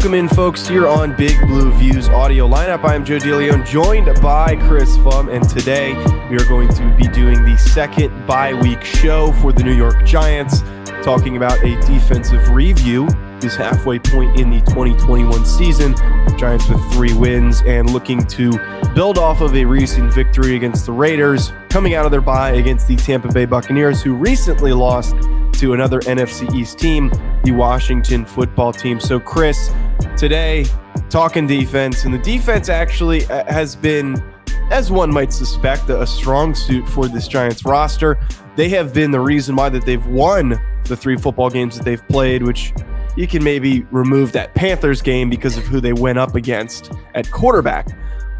Welcome in, folks, here on Big Blue Views audio lineup. I am Joe DeLeon, joined by Chris Pflum, and today we are going to be doing the second bye week show for the New York Giants, talking about a defensive review. This halfway point in the 2021 season. Giants with three wins and looking to build off of a recent victory against the Raiders, coming out of their bye against the Tampa Bay Buccaneers, who recently lost to another NFC East team, the Washington football team. So, Chris, today, talking defense, and the defense actually uh, has been, as one might suspect, a strong suit for this Giants roster. They have been the reason why that they've won the three football games that they've played, which you can maybe remove that Panthers game because of who they went up against at quarterback.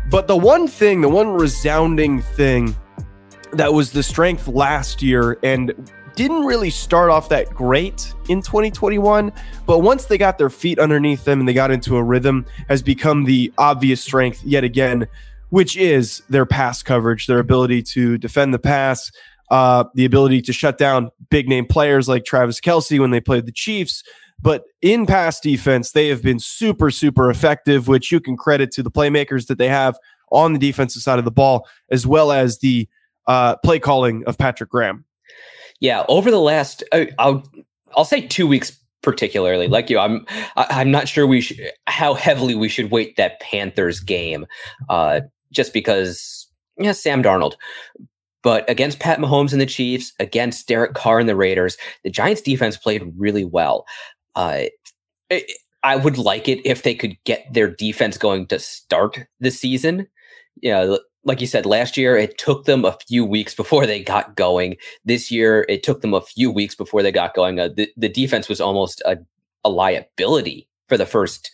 But the one thing, the one resounding thing that was the strength last year and didn't really start off that great in 2021, but once they got their feet underneath them and they got into a rhythm, has become the obvious strength yet again, which is their pass coverage, their ability to defend the pass, uh, the ability to shut down big name players like Travis Kelce when they played the Chiefs. But in pass defense, they have been super, super effective, which you can credit to the playmakers that they have on the defensive side of the ball, as well as the uh, play calling of Patrick Graham. Yeah, over the last, uh, I'll I'll say two weeks particularly. Like you, I'm I'm not sure we should, how heavily we should weight that Panthers game, uh, just because yeah, Sam Darnold. But against Pat Mahomes and the Chiefs, against Derek Carr and the Raiders, the Giants defense played really well. Uh, it, I would like it if they could get their defense going to start the season. You know, like you said, last year it took them a few weeks before they got going. This year it took them a few weeks before they got going. Uh, the, the defense was almost a, a liability for the first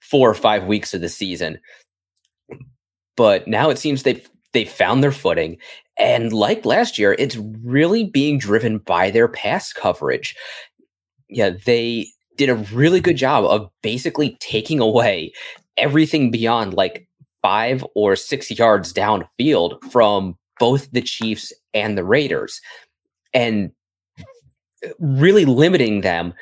four or five weeks of the season. But now it seems they've they found their footing. And like last year, it's really being driven by their pass coverage. Yeah, they did a really good job of basically taking away everything beyond like five or six yards downfield from both the Chiefs and the Raiders and really limiting them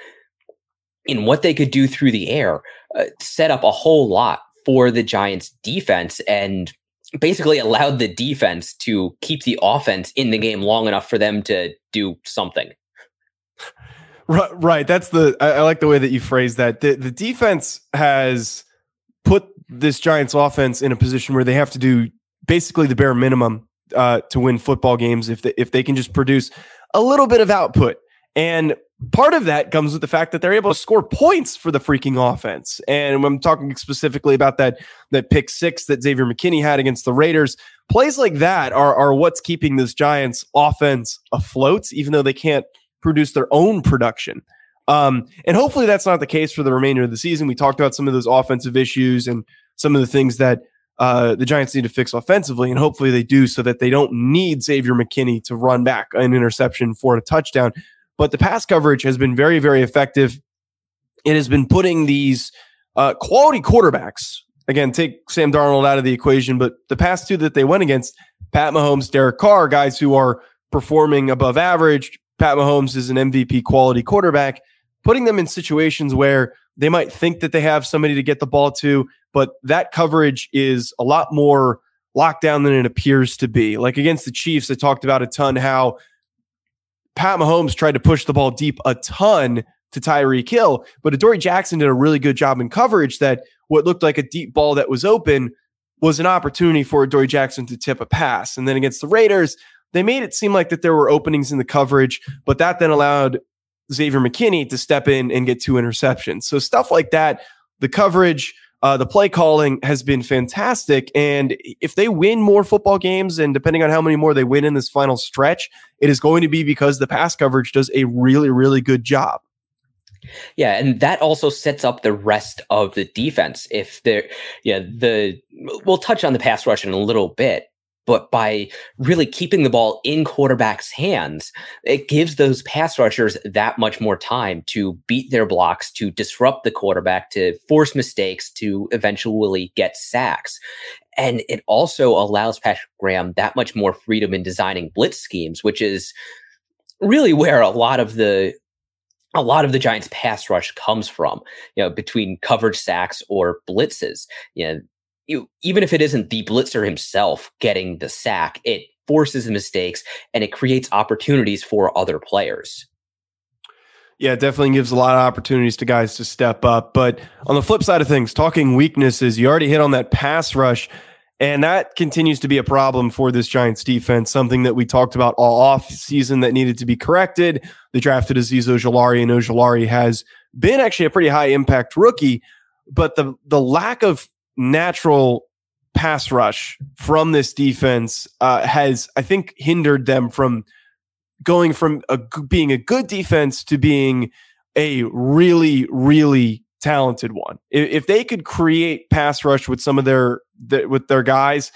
in what they could do through the air, uh, set up a whole lot for the Giants defense and basically allowed the defense to keep the offense in the game long enough for them to do something. Right, right. That's the I, I like the way that you phrase that. The the defense has put this Giants offense in a position where they have to do basically the bare minimum uh, to win football games if they, if they can just produce a little bit of output. And part of that comes with the fact that they're able to score points for the freaking offense. And I'm talking specifically about that that pick six that Xavier McKinney had against the Raiders. Plays like that are are what's keeping this Giants offense afloat, even though they can't produce their own production. Um, and hopefully that's not the case for the remainder of the season. We talked about some of those offensive issues and some of the things that uh, the Giants need to fix offensively, and hopefully they do so that they don't need Xavier McKinney to run back an interception for a touchdown. But the pass coverage has been very, very effective. It has been putting these uh, quality quarterbacks, again, take Sam Darnold out of the equation, but the past two that they went against, Pat Mahomes, Derek Carr, guys who are performing above average. Pat Mahomes is an MVP quality quarterback putting them in situations where they might think that they have somebody to get the ball to, but that coverage is a lot more locked down than it appears to be. Like against the Chiefs, I talked about a ton how Pat Mahomes tried to push the ball deep a ton to Tyreek Hill, but Adoree Jackson did a really good job in coverage that what looked like a deep ball that was open was an opportunity for Adoree Jackson to tip a pass. And then against the Raiders, they made it seem like that there were openings in the coverage, but that then allowed Xavier McKinney to step in and get two interceptions. So stuff like that, the coverage, uh, the play calling has been fantastic. And if they win more football games, and depending on how many more they win in this final stretch, it is going to be because the pass coverage does a really, really good job. Yeah, and that also sets up the rest of the defense. If they're, yeah, the we'll touch on the pass rush in a little bit, but by really keeping the ball in quarterbacks' hands, it gives those pass rushers that much more time to beat their blocks, to disrupt the quarterback, to force mistakes, to eventually get sacks. And it also allows Patrick Graham that much more freedom in designing blitz schemes, which is really where a lot of the a lot of the Giants' pass rush comes from, you know, between coverage sacks or blitzes. You know, you, even if it isn't the blitzer himself getting the sack, it forces mistakes and it creates opportunities for other players. Yeah, it definitely gives a lot of opportunities to guys to step up. But on the flip side of things, talking weaknesses, you already hit on that pass rush. And that continues to be a problem for this Giants defense, something that we talked about all off season that needed to be corrected. They drafted Azeez Ojulari, and Ojulari has been actually a pretty high impact rookie, but the the lack of natural pass rush from this defense uh, has, I think, hindered them from going from a, being a good defense to being a really, really talented one. If, if they could create pass rush with some of their, their with their guys,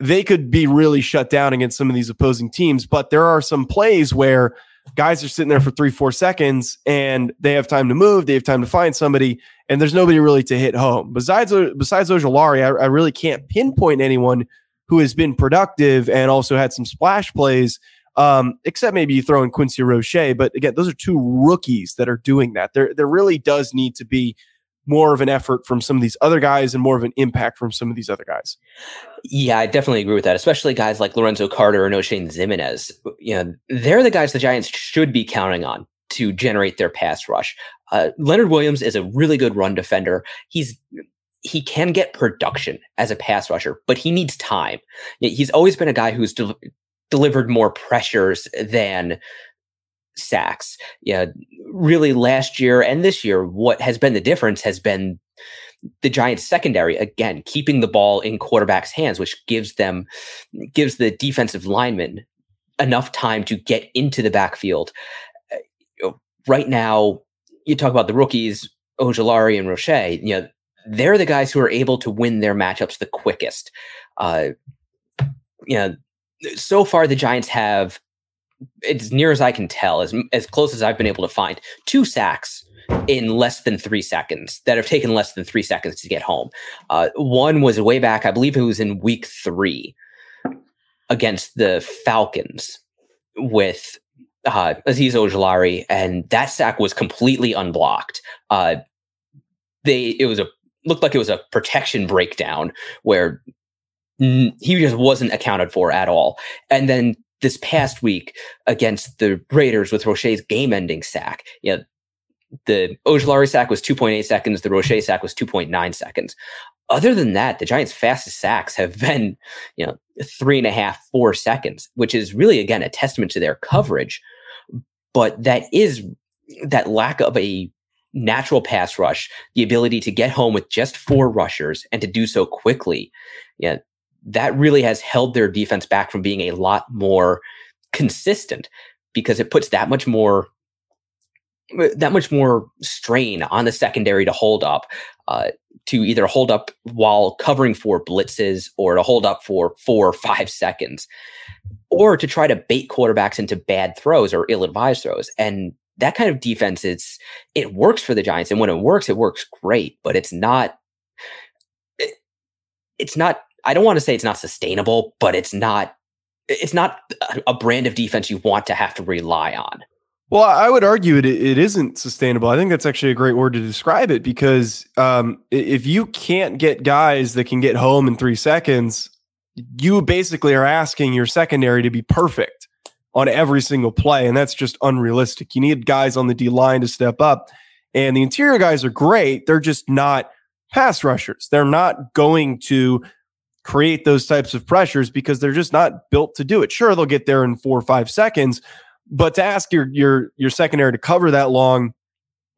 they could be really shut down against some of these opposing teams. But there are some plays where guys are sitting there for three, four seconds and they have time to move, they have time to find somebody, and there's nobody really to hit home. Besides besides Ojulari, I, I really can't pinpoint anyone who has been productive and also had some splash plays um, except maybe you throw in Quincy Roche. But again, those are two rookies that are doing that. There, there really does need to be more of an effort from some of these other guys and more of an impact from some of these other guys. Yeah, I definitely agree with that, especially guys like Lorenzo Carter and Oshane Ximines. You know, they're the guys the Giants should be counting on to generate their pass rush. Uh, Leonard Williams is a really good run defender. He's he can get production as a pass rusher, but he needs time. He's always been a guy who's de- delivered more pressures than sacks. Yeah, really last year and this year, what has been the difference has been the Giants secondary again keeping the ball in quarterbacks' hands, which gives them gives the defensive linemen enough time to get into the backfield. Uh, right now, you talk about the rookies, Ojulari and Roche. You know, they're the guys who are able to win their matchups the quickest. Uh, you know, so far the Giants have, as near as I can tell, as as close as I've been able to find, two sacks in less than three seconds that have taken less than three seconds to get home. Uh, one was way back, I believe it was in week three against the Falcons with uh, Azeez Ojulari, and that sack was completely unblocked. Uh, they it was a looked like it was a protection breakdown where he just wasn't accounted for at all. And then this past week against the Raiders with Roche's game-ending sack, yeah, you know, the Ojulari sack was 2.8 seconds. The Roche sack was 2.9 seconds. Other than that, the Giants' fastest sacks have been, you know, three and a half, four seconds, which is really again a testament to their coverage. But that is that lack of a natural pass rush, the ability to get home with just four rushers and to do so quickly. Yeah, that really has held their defense back from being a lot more consistent because it puts that much more that much more strain on the secondary to hold up uh, to either hold up while covering for blitzes or to hold up for four or five seconds or to try to bait quarterbacks into bad throws or ill-advised throws. And that kind of defense it's it works for the giants. And when it works it works great but it's not it, it's not I don't want to say it's not sustainable, but it's not it's not a brand of defense you want to have to rely on. Well, I would argue it, it isn't sustainable. I think that's actually a great word to describe it because um, if you can't get guys that can get home in three seconds, you basically are asking your secondary to be perfect on every single play. And that's just unrealistic. You need guys on the D line to step up. And the interior guys are great. They're just not pass rushers. They're not going to create those types of pressures because they're just not built to do it. Sure, they'll get there in four or five seconds, but to ask your your your secondary to cover that long,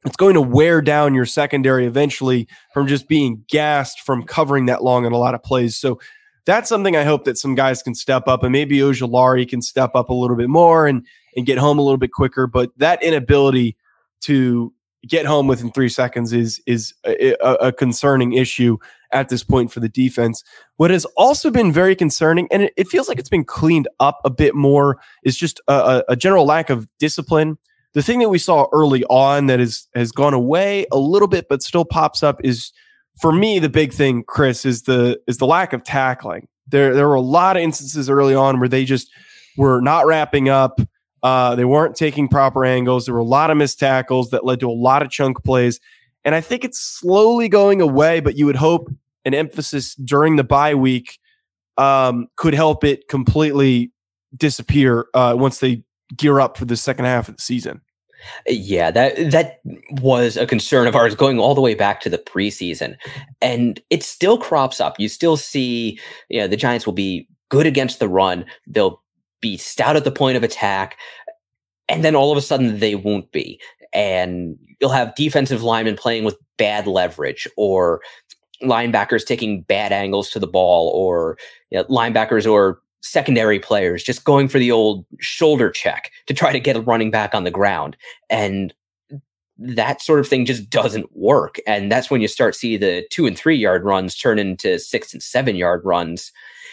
it's going to wear down your secondary eventually from just being gassed from covering that long in a lot of plays. So that's something I hope that some guys can step up and maybe Ojulari can step up a little bit more and and get home a little bit quicker. But that inability to get home within three seconds is is a, a, concerning issue at this point for the defense. What has also been very concerning, and it, it feels like it's been cleaned up a bit more, is just a, a, general lack of discipline. The thing that we saw early on that is has gone away a little bit, but still pops up is for me the big thing, Chris, is the is the lack of tackling. There there were a lot of instances early on where they just were not wrapping up Uh, they weren't taking proper angles. There were a lot of missed tackles that led to a lot of chunk plays. And I think it's slowly going away, but you would hope an emphasis during the bye week um, could help it completely disappear uh, once they gear up for the second half of the season. Yeah, that that was a concern of ours going all the way back to the preseason, and it still crops up. You still see, you know, the Giants will be good against the run. They'll be stout at the point of attack, and then all of a sudden they won't be. And you'll have defensive linemen playing with bad leverage, or linebackers taking bad angles to the ball, or you know, linebackers or secondary players just going for the old shoulder check to try to get a running back on the ground. And that sort of thing just doesn't work. And that's when you start see the two and three yard runs turn into six and seven yard runs,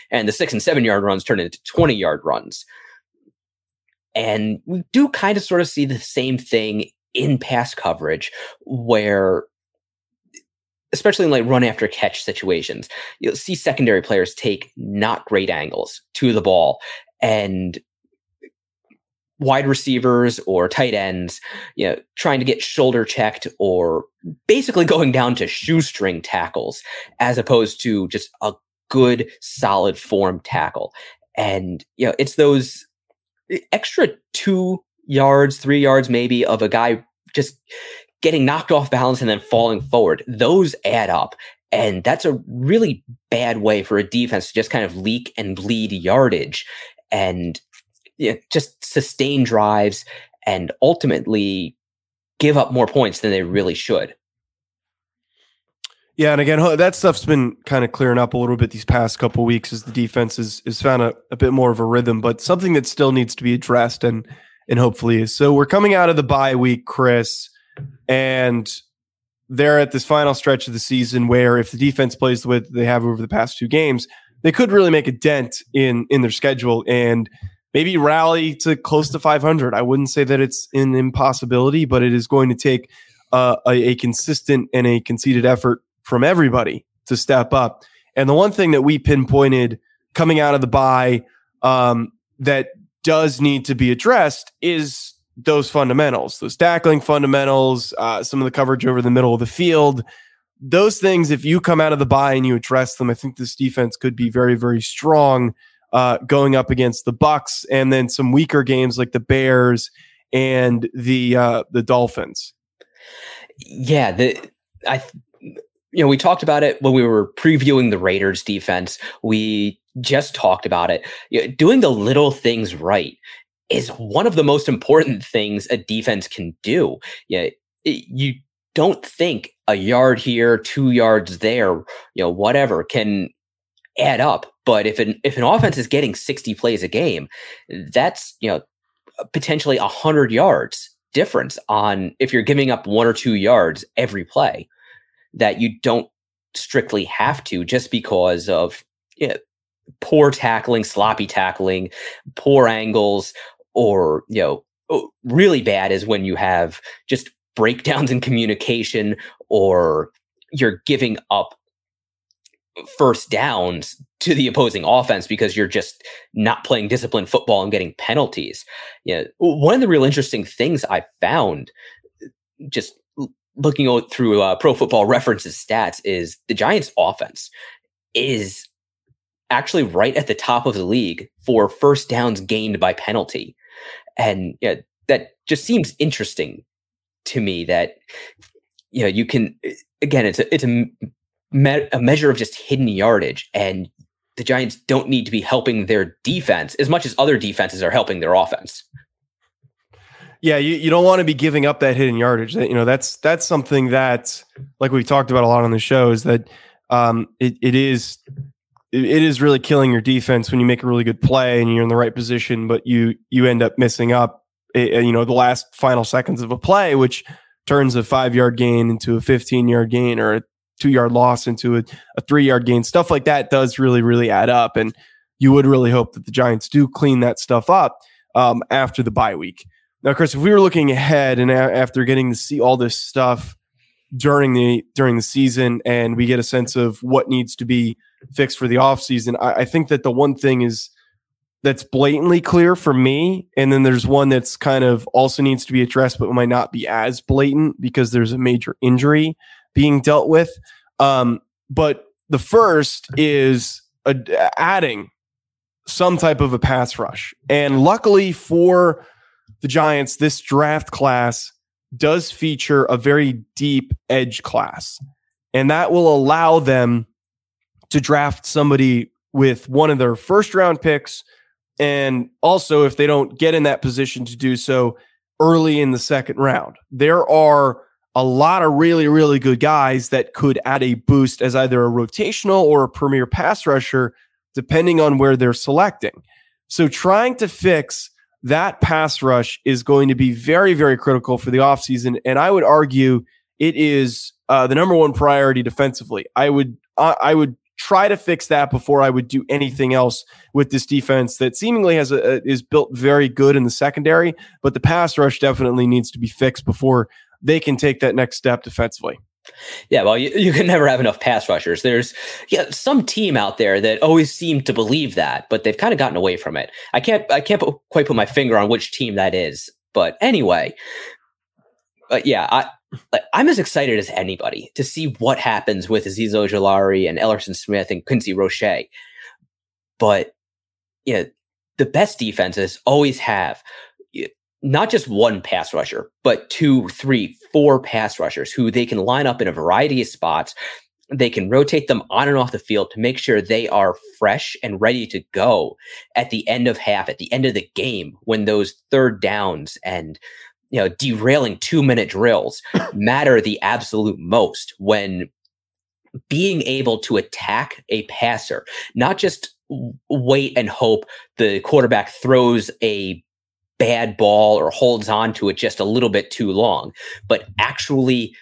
and the six and seven yard runs turn into 20 yard runs. And we do kind of sort of see the same thing in pass coverage where especially in like run after catch situations, you'll see secondary players take not great angles to the ball and wide receivers or tight ends, you know, trying to get shoulder checked or basically going down to shoestring tackles as opposed to just a good solid form tackle. And you know, it's those extra 2 yards, 3 yards maybe of a guy just getting knocked off balance and then falling forward. Those add up. And that's a really bad way for a defense to just kind of leak and bleed yardage and you know, just sustain drives and ultimately give up more points than they really should. Yeah, and again, that stuff's been kind of clearing up a little bit these past couple weeks as the defense has, is found a, a bit more of a rhythm, but something that still needs to be addressed and and hopefully is. So we're coming out of the bye week, Chris. And they're at this final stretch of the season where if the defense plays the way they have over the past two games, they could really make a dent in in their schedule and maybe rally to close to 500. I wouldn't say that it's an impossibility, but it is going to take uh, a, a consistent and a conceded effort from everybody to step up. And the one thing that we pinpointed coming out of the bye um, that does need to be addressed is those fundamentals, those tackling fundamentals, uh, some of the coverage over the middle of the field. Those things, if you come out of the bye and you address them, I think this defense could be very, very strong uh, going up against the Bucks, and then some weaker games like the Bears and the uh, the Dolphins. Yeah, the I you know we talked about it when we were previewing the Raiders defense. We just talked about it. You know, doing the little things right is one of the most important things a defense can do. Yeah, you don't think a yard here, two yards there, you know, whatever can add up. But if an if an offense is getting 60 plays a game, that's you know potentially a hundred yards difference on if you're giving up one or two yards every play that you don't strictly have to just because of you know, poor tackling, sloppy tackling, poor angles, or you know really bad is when you have just breakdowns in communication or you're giving up first downs to the opposing offense because you're just not playing disciplined football and getting penalties. Yeah, you know, one of the real interesting things I found just looking through uh, Pro Football References stats is the Giants' offense is actually right at the top of the league for first downs gained by penalty and yeah, that just seems interesting to me. That you know you can again, it's a it's a, me- a measure of just hidden yardage, and the Giants don't need to be helping their defense as much as other defenses are helping their offense. Yeah, you, you don't want to be giving up that hidden yardage. You know that's that's something that, like we've talked about a lot on the show, is that um, it, it is it is really killing your defense when you make a really good play and you're in the right position, but you you end up missing up, eh, eh, you know, the last final seconds of a play, which turns a five yard gain into a 15 yard gain or a two yard loss into a, a three yard gain. Stuff like that does really really add up, and you would really hope that the Giants do clean that stuff up um, after the bye week. Now, Chris, if we were looking ahead and a- after getting to see all this stuff during the during the season, and we get a sense of what needs to be fixed for the offseason. I, I think that the one thing is that's blatantly clear for me, and then there's one that's kind of also needs to be addressed, but might not be as blatant because there's a major injury being dealt with. Um, but the first is a, adding some type of a pass rush, and luckily for the Giants, this draft class does feature a very deep edge class, and that will allow them to draft somebody with one of their first round picks. And also, if they don't get in that position to do so early in the second round, there are a lot of really, really good guys that could add a boost as either a rotational or a premier pass rusher, depending on where they're selecting. So, trying to fix that pass rush is going to be very, very critical for the offseason. And I would argue it is uh, the number one priority defensively. I would, uh, I would try to fix that before I would do anything else with this defense that seemingly has a, is built very good in the secondary, but the pass rush definitely needs to be fixed before they can take that next step defensively. Yeah, well, you, you can never have enough pass rushers. There's yeah, some team out there that always seem to believe that, but they've kind of gotten away from it. I can't I can't put, quite put my finger on which team that is, but anyway, but yeah, I I'm as excited as anybody to see what happens with Azeez Ojulari and Ellerson Smith and Quincy Roche. But yeah, the best defenses always have not just one pass rusher, but two, three, four pass rushers who they can line up in a variety of spots. They can rotate them on and off the field to make sure they are fresh and ready to go at the end of half, at the end of the game, when those third downs and you know derailing two minute drills matter the absolute most when being able to attack a passer not just wait and hope the quarterback throws a bad ball or holds on to it just a little bit too long but actually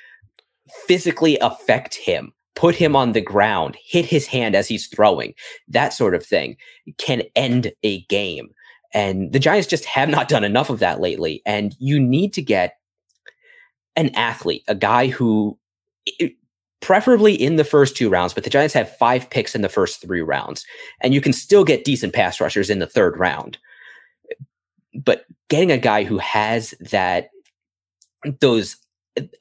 physically affect him put him on the ground hit his hand as he's throwing that sort of thing can end a game and the Giants just have not done enough of that lately. And you need to get an athlete, a guy who, preferably in the first two rounds, but the Giants have five picks in the first three rounds, and you can still get decent pass rushers in the third round. But getting a guy who has that, those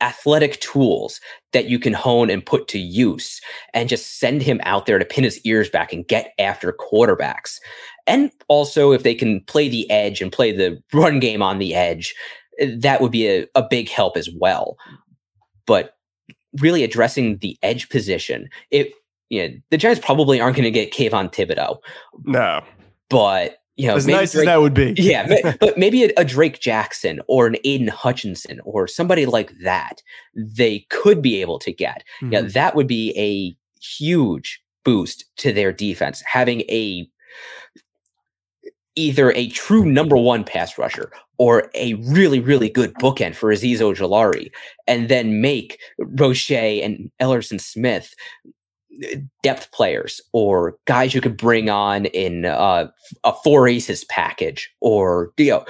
athletic tools that you can hone and put to use and just send him out there to pin his ears back and get after quarterbacks. And also, if they can play the edge and play the run game on the edge, that would be a, a big help as well. But really addressing the edge position, it you know, the Giants probably aren't going to get Kayvon Thibodeaux. No. But you know, as nice Drake, as that would be. yeah, but maybe a, a, Drake Jackson or an Aidan Hutchinson or somebody like that, they could be able to get. Mm-hmm. Yeah, that would be a huge boost to their defense. Having a either a true number one pass rusher or a really, really good bookend for Azeez Ojulari, and then make Roche and Ellerson Smith depth players or guys you could bring on in uh, a four aces package or you know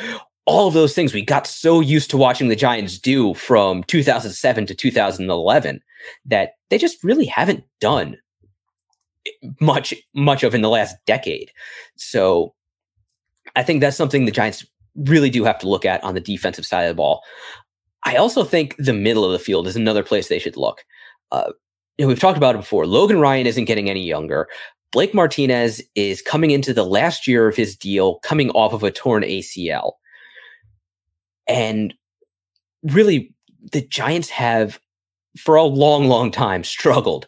all of those things we got so used to watching the Giants do from 2007 to 2011 that they just really haven't done much much of in the last decade. So I think that's something the Giants really do have to look at on the defensive side of the ball. I also think the middle of the field is another place they should look. Uh, we've talked about it before. Logan Ryan isn't getting any younger. Blake Martinez is coming into the last year of his deal, coming off of a torn ACL. And really, the Giants have, for a long, long time, struggled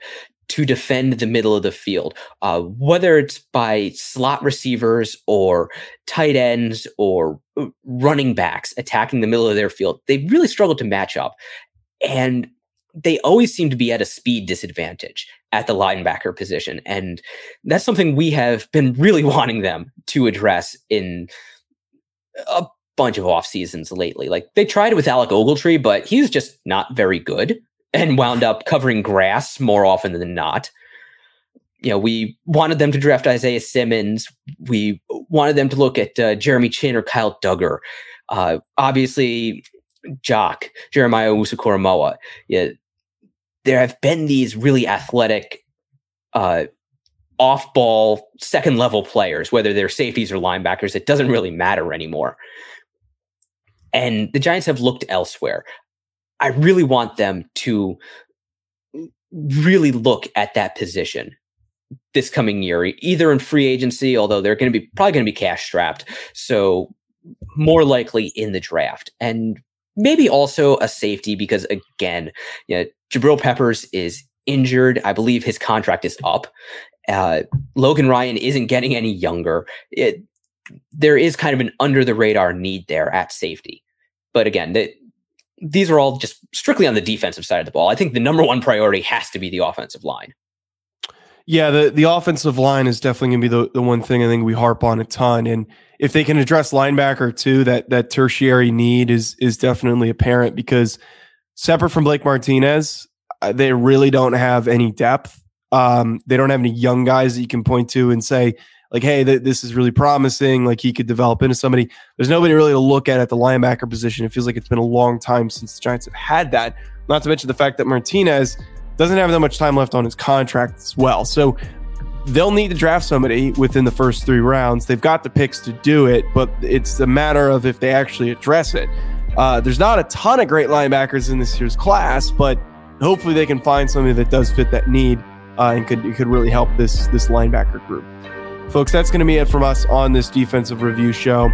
to defend the middle of the field, uh, whether it's by slot receivers or tight ends or running backs attacking the middle of their field. They really struggled to match up. And they always seem to be at a speed disadvantage at the linebacker position. And that's something we have been really wanting them to address in a bunch of off seasons lately. Like they tried it with Alec Ogletree, but he's just not very good and wound up covering grass more often than not. You know, we wanted them to draft Isaiah Simmons. We wanted them to look at uh, Jeremy Chinn or Kyle Dugger. Uh, obviously, Jock, Jeremiah Owusu-Koramoah. Yeah, there have been these really athletic uh, off ball second level players, whether they're safeties or linebackers. It doesn't really matter anymore. And the Giants have looked elsewhere. I really want them to really look at that position this coming year, either in free agency, although they're going to be probably going to be cash strapped. So more likely in the draft. And maybe also a safety because again, you know, Jabril Peppers is injured. I believe his contract is up. Uh, Logan Ryan isn't getting any younger. It, there is kind of an under the radar need there at safety. But again, the, these are all just strictly on the defensive side of the ball. I think the number one priority has to be the offensive line. Yeah, the, the offensive line is definitely going to be the, the one thing I think we harp on a ton. And if they can address linebacker too, that that tertiary need is is definitely apparent because separate from Blake Martinez, uh, they really don't have any depth. Um, they don't have any young guys that you can point to and say like, "Hey, th- this is really promising." Like he could develop into somebody. There's nobody really to look at at the linebacker position. It feels like it's been a long time since the Giants have had that. Not to mention the fact that Martinez doesn't have that much time left on his contract as well. So they'll need to draft somebody within the first three rounds. They've got the picks to do it, but it's a matter of if they actually address it. Uh, there's not a ton of great linebackers in this year's class, but hopefully they can find somebody that does fit that need uh, and could could really help this this linebacker group. Folks, that's going to be it from us on this defensive review show.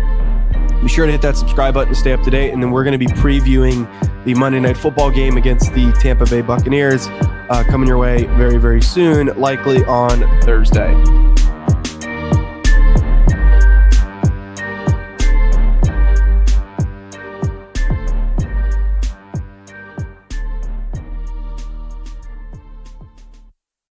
Be sure to hit that subscribe button to stay up to date, and then we're going to be previewing the Monday Night Football game against the Tampa Bay Buccaneers uh, coming your way very, very soon, likely on Thursday.